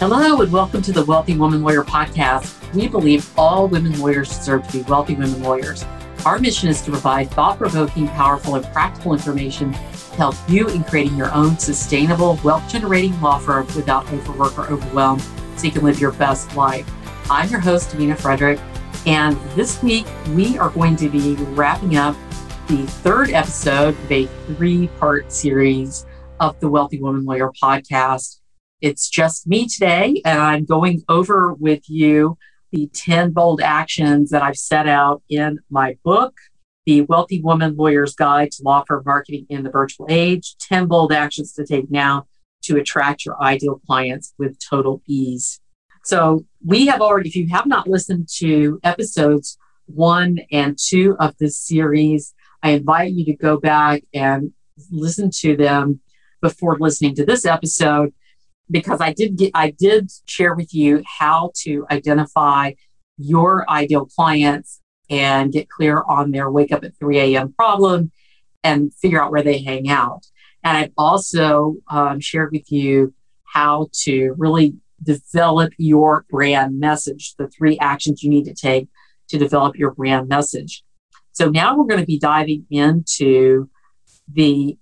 Hello, and welcome to the Wealthy Woman Lawyer podcast. We believe all women lawyers deserve to be wealthy women lawyers. Our mission is to provide thought provoking, powerful, and practical information to help you in creating your own sustainable, wealth generating law firm without overwork or overwhelm so you can live your best life. I'm your host, Davina Frederick, and this week we are going to be wrapping up the third episode of a three part series of the Wealthy Woman Lawyer podcast. It's just me today, and I'm going over with you the 10 bold actions that I've set out in my book, The Wealthy Woman Lawyer's Guide to Law Firm Marketing in the Virtual Age 10 bold actions to take now to attract your ideal clients with total ease. So, we have already, if you have not listened to episodes one and two of this series, I invite you to go back and listen to them before listening to this episode because I did get I did share with you how to identify your ideal clients and get clear on their wake up at 3 a.m. problem and figure out where they hang out. And I've also um, shared with you how to really develop your brand message, the three actions you need to take to develop your brand message. So now we're going to be diving into the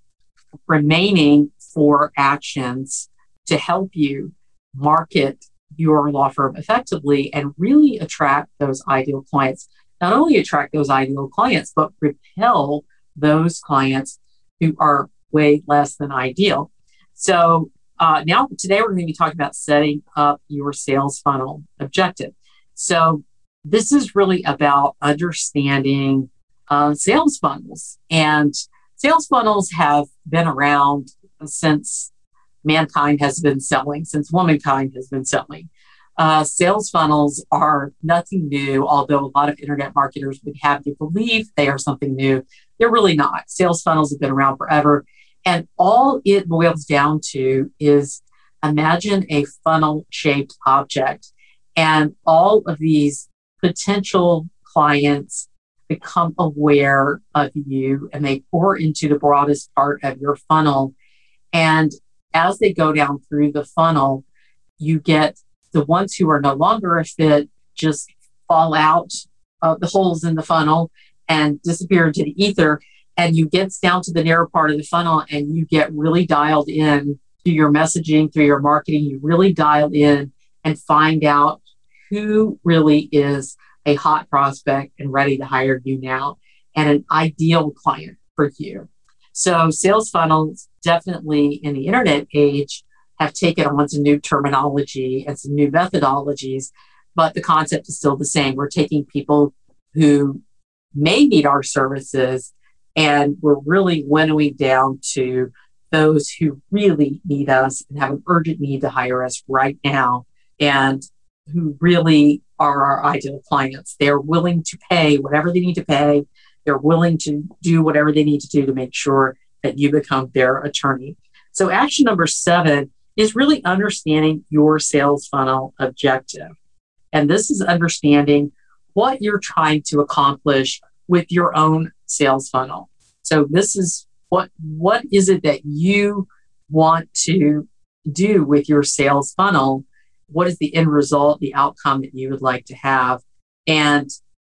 remaining four actions to help you market your law firm effectively and really attract those ideal clients. Not only attract those ideal clients, but repel those clients who are way less than ideal. So uh, now today we're going to be talking about setting up your sales funnel objective. So this is really about understanding uh, sales funnels and sales funnels have been around since mankind has been selling, since womankind has been selling. Uh, sales funnels are nothing new, although a lot of internet marketers would have you believe they are something new. They're really not. Sales funnels have been around forever. And all it boils down to is imagine a funnel shaped object, and all of these potential clients become aware of you and they pour into the broadest part of your funnel. And as they go down through the funnel, you get the ones who are no longer a fit just fall out of the holes in the funnel and disappear into the ether. And you get down to the narrow part of the funnel and you get really dialed in to your messaging, through your marketing. You really dial in and find out who really is a hot prospect and ready to hire you now and an ideal client for you. So sales funnels definitely in the internet age have taken on some new terminology and some new methodologies, but the concept is still the same. We're taking people who may need our services and we're really winnowing down to those who really need us and have an urgent need to hire us right now and who really are our ideal clients. They're willing to pay whatever they need to pay they're willing to do whatever they need to do to make sure that you become their attorney. So, action number seven is really understanding your sales funnel objective. And this is understanding what you're trying to accomplish with your own sales funnel. So, this is what, what is it that you want to do with your sales funnel? What is the end result, the outcome that you would like to have? And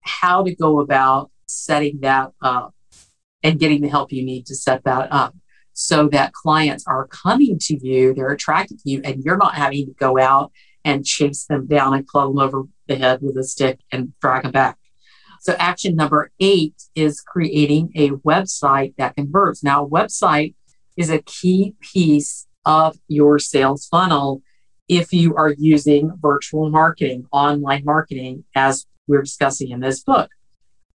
how to go about setting that up and getting the help you need to set that up so that clients are coming to you, they're attracted to you, and you're not having to go out and chase them down and club them over the head with a stick and drag them back. So, action number eight is creating a website that converts. Now, a website is a key piece of your sales funnel if you are using virtual marketing, online marketing, as we're discussing in this book.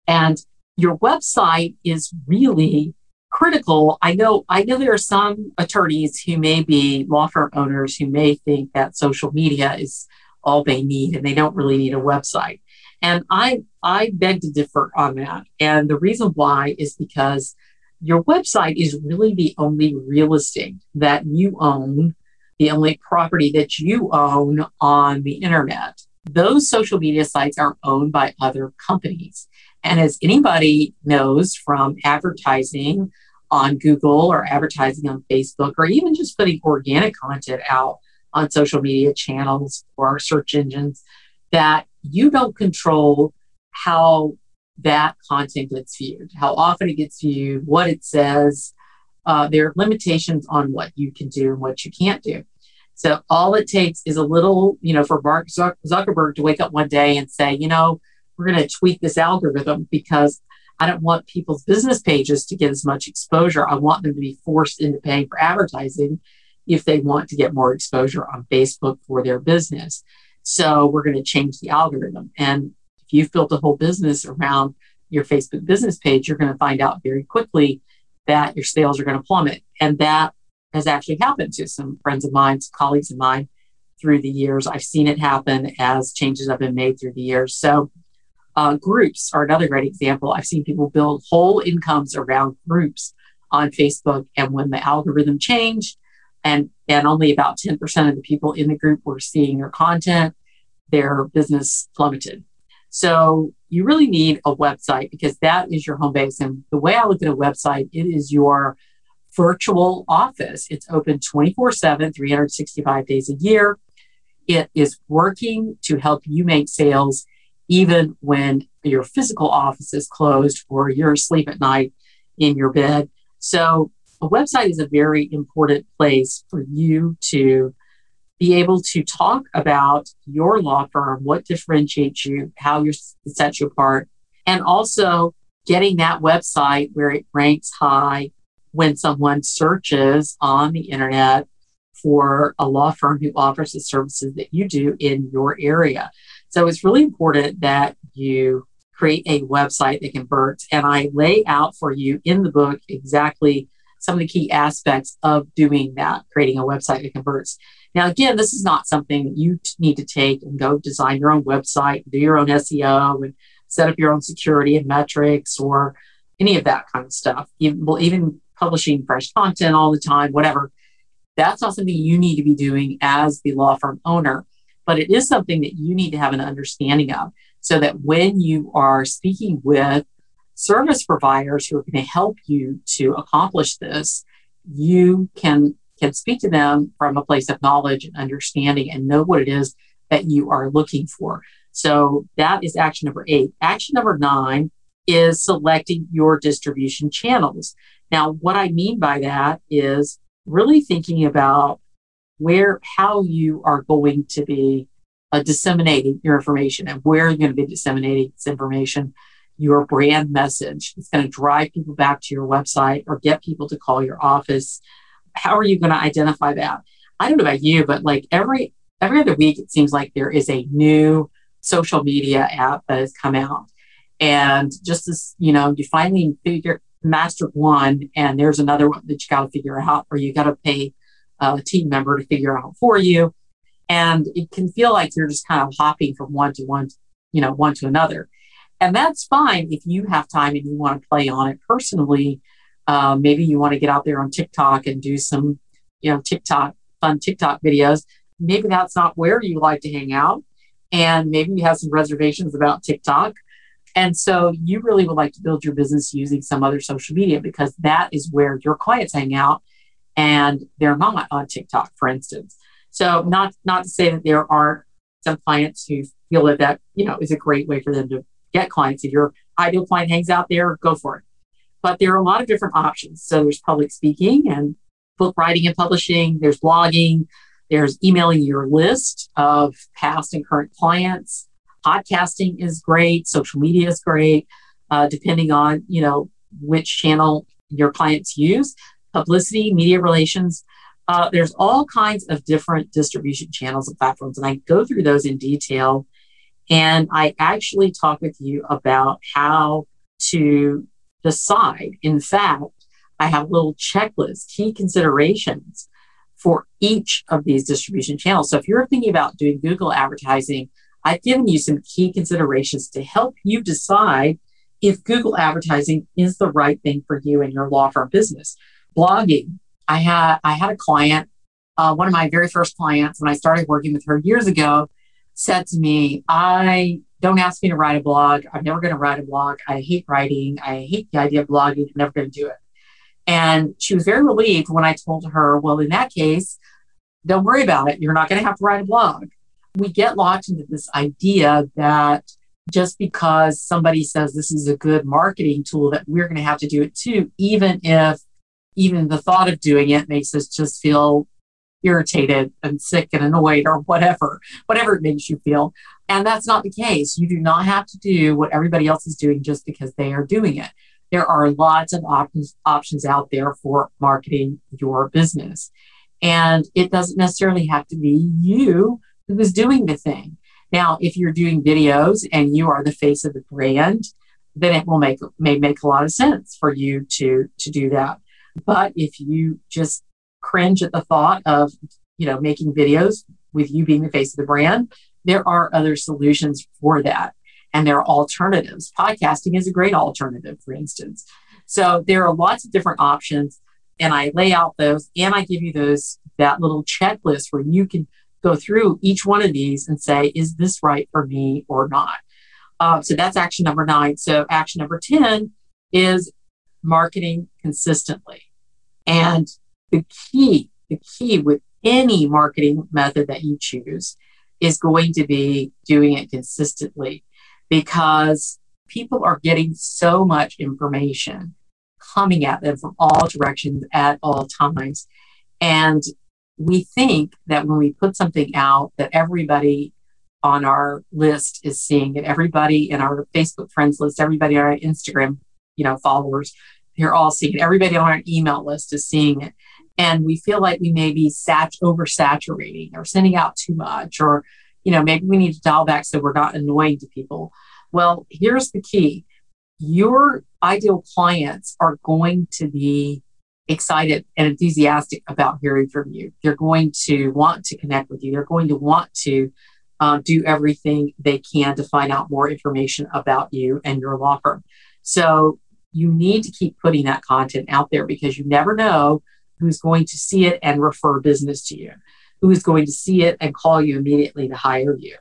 And your website is really critical. I know I know there are some attorneys who may be law firm owners who may think that social media is all they need and they don't really need a website. And I I beg to differ on that. And the reason why is because your website is really the only real estate that you own, the only property that you own on the internet. Those social media sites are owned by other companies. And as anybody knows from advertising on Google or advertising on Facebook or even just putting organic content out, on social media channels or search engines that you don't control how that content gets viewed, how often it gets viewed, what it says. Uh, there are limitations on what you can do and what you can't do. So all it takes is a little, you know, for Mark Zuckerberg to wake up one day and say, you know, we're going to tweak this algorithm because I don't want people's business pages to get as much exposure. I want them to be forced into paying for advertising if they want to get more exposure on Facebook for their business. So we're going to change the algorithm. And if you've built a whole business around your Facebook business page, you're going to find out very quickly that your sales are going to plummet. And that has actually happened to some friends of mine, some colleagues of mine through the years. I've seen it happen as changes have been made through the years. So uh, groups are another great example. I've seen people build whole incomes around groups on Facebook. And when the algorithm changed, and and only about 10% of the people in the group were seeing their content their business plummeted so you really need a website because that is your home base and the way i look at a website it is your virtual office it's open 24 7 365 days a year it is working to help you make sales even when your physical office is closed or you're asleep at night in your bed so a website is a very important place for you to be able to talk about your law firm, what differentiates you, how you set you apart, and also getting that website where it ranks high when someone searches on the internet for a law firm who offers the services that you do in your area. So it's really important that you create a website that converts. And I lay out for you in the book exactly some of the key aspects of doing that, creating a website that converts. Now, again, this is not something you need to take and go design your own website, do your own SEO, and set up your own security and metrics or any of that kind of stuff. Even, even publishing fresh content all the time, whatever. That's not something you need to be doing as the law firm owner, but it is something that you need to have an understanding of so that when you are speaking with service providers who are going to help you to accomplish this, you can can speak to them from a place of knowledge and understanding and know what it is that you are looking for. So that is action number eight. Action number nine is selecting your distribution channels. Now, what I mean by that is really thinking about where, how you are going to be uh, disseminating your information and where you're going to be disseminating this information your brand message. It's going to drive people back to your website or get people to call your office. How are you going to identify that? I don't know about you, but like every every other week, it seems like there is a new social media app that has come out. And just as you know, you finally figure master one, and there's another one that you got to figure out, or you got to pay a team member to figure out for you. And it can feel like you're just kind of hopping from one to one, you know, one to another. And that's fine if you have time and you want to play on it personally. Uh, maybe you want to get out there on TikTok and do some, you know, TikTok, fun TikTok videos. Maybe that's not where you like to hang out. And maybe you have some reservations about TikTok. And so you really would like to build your business using some other social media because that is where your clients hang out and they're not on TikTok, for instance. So not not to say that there are some clients who feel that that you know is a great way for them to get clients. If your ideal client hangs out there, go for it. But there are a lot of different options. So there's public speaking and book writing and publishing, there's blogging, there's emailing your list of past and current clients. Podcasting is great, social media is great, uh, depending on you know which channel your clients use. Publicity, media relations. Uh, there's all kinds of different distribution channels and platforms, and I go through those in detail and I actually talk with you about how to decide. In fact, I have a little checklists, key considerations for each of these distribution channels. So if you're thinking about doing Google advertising, I've given you some key considerations to help you decide if Google advertising is the right thing for you and your law firm business. Blogging. I had I had a client, uh, one of my very first clients when I started working with her years ago said to me, I don't ask me to write a blog. I'm never going to write a blog. I hate writing. I hate the idea of blogging. I'm never going to do it. And she was very relieved when I told her, well, in that case, don't worry about it. You're not going to have to write a blog. We get locked into this idea that just because somebody says this is a good marketing tool that we're going to have to do it too, even if even the thought of doing it makes us just feel irritated and sick and annoyed or whatever, whatever it makes you feel. And that's not the case. You do not have to do what everybody else is doing just because they are doing it. There are lots of options options out there for marketing your business. And it doesn't necessarily have to be you who is doing the thing. Now, if you're doing videos and you are the face of the brand, then it will make may make a lot of sense for you to to do that. But if you just cringe at the thought of, you know, making videos with you being the face of the brand, there are other solutions for that. And there are alternatives. Podcasting is a great alternative, for instance. So there are lots of different options. And I lay out those and I give you those that little checklist where you can go through each one of these and say, is this right for me or not? Uh, so that's action number nine. So action number 10 is marketing consistently. And the key, the key with any marketing method that you choose is going to be doing it consistently because people are getting so much information coming at them from all directions at all times. And we think that when we put something out that everybody on our list is seeing it, everybody in our Facebook friends list, everybody on our Instagram, you know, followers they're all seeing it. Everybody on our email list is seeing it. And we feel like we may be sat- oversaturating or sending out too much, or, you know, maybe we need to dial back so we're not annoying to people. Well, here's the key your ideal clients are going to be excited and enthusiastic about hearing from you. They're going to want to connect with you. They're going to want to uh, do everything they can to find out more information about you and your law firm. So you need to keep putting that content out there because you never know who's going to see it and refer business to you, who is going to see it and call you immediately to hire you.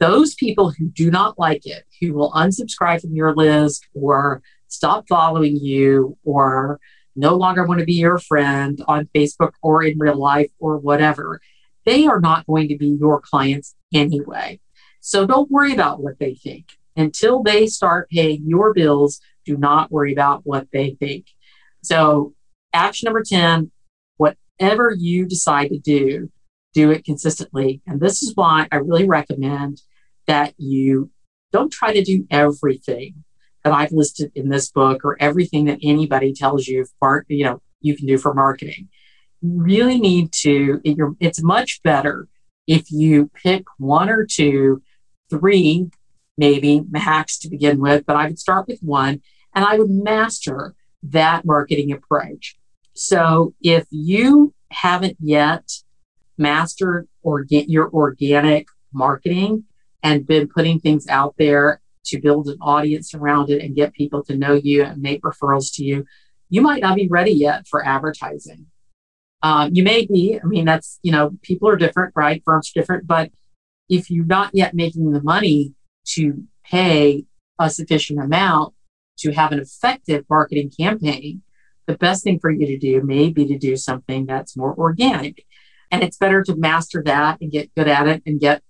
Those people who do not like it, who will unsubscribe from your list or stop following you or no longer want to be your friend on Facebook or in real life or whatever, they are not going to be your clients anyway. So don't worry about what they think until they start paying your bills do not worry about what they think. So, action number 10 whatever you decide to do, do it consistently. And this is why I really recommend that you don't try to do everything that I've listed in this book or everything that anybody tells you for, you know, you can do for marketing. You really need to, it's much better if you pick one or two, three, maybe max to begin with, but I would start with one and I would master that marketing approach. So if you haven't yet mastered orga- your organic marketing and been putting things out there to build an audience around it and get people to know you and make referrals to you, you might not be ready yet for advertising. Um, you may be, I mean, that's, you know, people are different, right? Firms are different. But if you're not yet making the money to pay a sufficient amount, to have an effective marketing campaign, the best thing for you to do may be to do something that's more organic. And it's better to master that and get good at it and get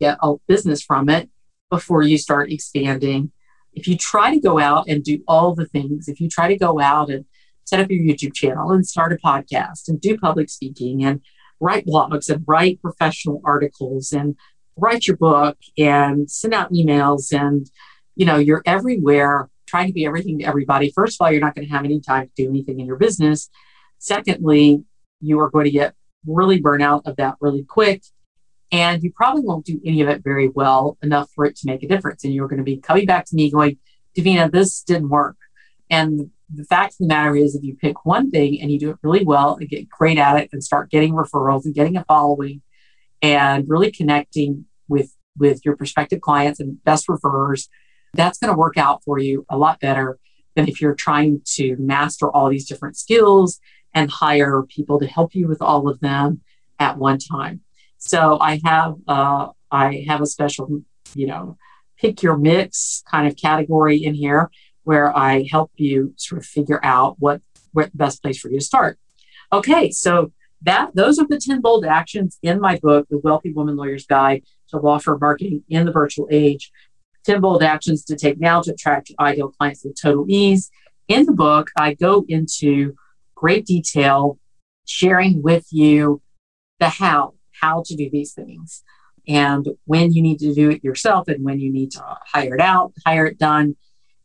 get a business from it before you start expanding. If you try to go out and do all the things, if you try to go out and set up your YouTube channel and start a podcast and do public speaking and write blogs and write professional articles and write your book and send out emails and you know you're everywhere trying to be everything to everybody, first of all, you're not going to have any time to do anything in your business. Secondly, you are going to get really burn out of that really quick. And you probably won't do any of it very well enough for it to make a difference. And you're going to be coming back to me going, Davina, this didn't work. And the fact of the matter is, if you pick one thing and you do it really well and get great at it and start getting referrals and getting a following and really connecting with with your prospective clients and best referrers that's going to work out for you a lot better than if you're trying to master all these different skills and hire people to help you with all of them at one time. So I have uh, I have a special, you know, pick your mix kind of category in here where I help you sort of figure out what what the best place for you to start. Okay, so that those are the 10 bold actions in my book, The Wealthy Woman Lawyer's Guide to Law Firm Marketing in the Virtual Age. 10 bold actions to take now to attract ideal clients with total ease. In the book, I go into great detail, sharing with you the how, how to do these things, and when you need to do it yourself and when you need to hire it out, hire it done.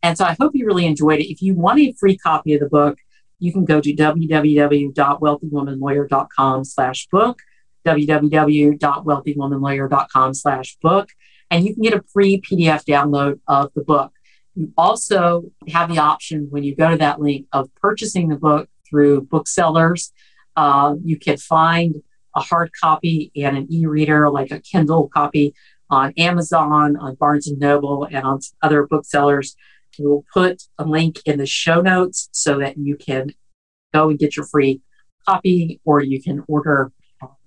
And so I hope you really enjoyed it. If you want a free copy of the book, you can go to www.wealthywomanlawyer.com slash book, www.wealthywomanlawyer.com slash book, and you can get a free PDF download of the book. You also have the option when you go to that link of purchasing the book through booksellers. Uh, you can find a hard copy and an e-reader, like a Kindle copy, on Amazon, on Barnes and Noble, and on other booksellers. We will put a link in the show notes so that you can go and get your free copy, or you can order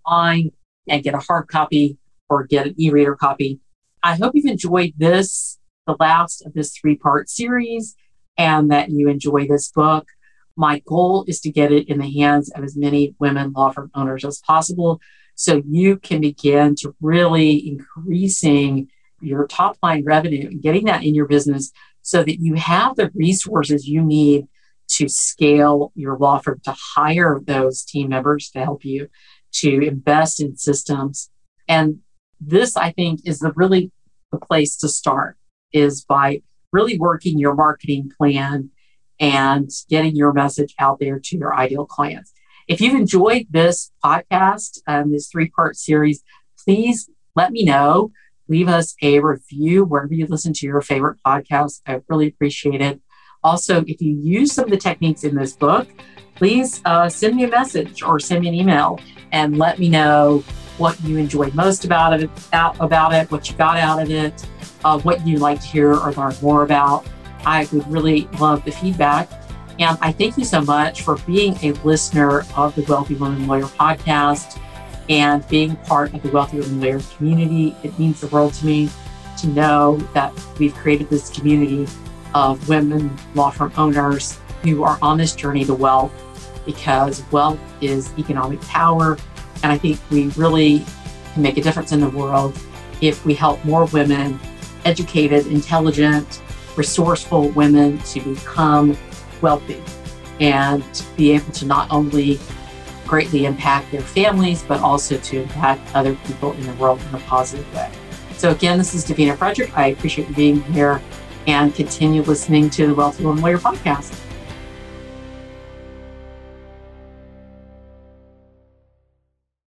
online and get a hard copy or get an e-reader copy. I hope you've enjoyed this, the last of this three-part series, and that you enjoy this book. My goal is to get it in the hands of as many women law firm owners as possible so you can begin to really increasing your top line revenue and getting that in your business so that you have the resources you need to scale your law firm, to hire those team members to help you, to invest in systems. And this, I think, is the really the place to start is by really working your marketing plan and getting your message out there to your ideal clients. If you've enjoyed this podcast, um, this three part series, please let me know. Leave us a review wherever you listen to your favorite podcast. I really appreciate it. Also, if you use some of the techniques in this book, please uh, send me a message or send me an email and let me know what you enjoyed most about it, about it, what you got out of it, uh, what you'd like to hear or learn more about. I would really love the feedback. And I thank you so much for being a listener of the Wealthy Woman Lawyer podcast and being part of the Wealthy Woman Lawyer community. It means the world to me to know that we've created this community of women law firm owners who are on this journey to wealth because wealth is economic power. And I think we really can make a difference in the world if we help more women, educated, intelligent, resourceful women to become wealthy and be able to not only greatly impact their families, but also to impact other people in the world in a positive way. So, again, this is Davina Frederick. I appreciate you being here and continue listening to the Wealthy Woman Lawyer podcast.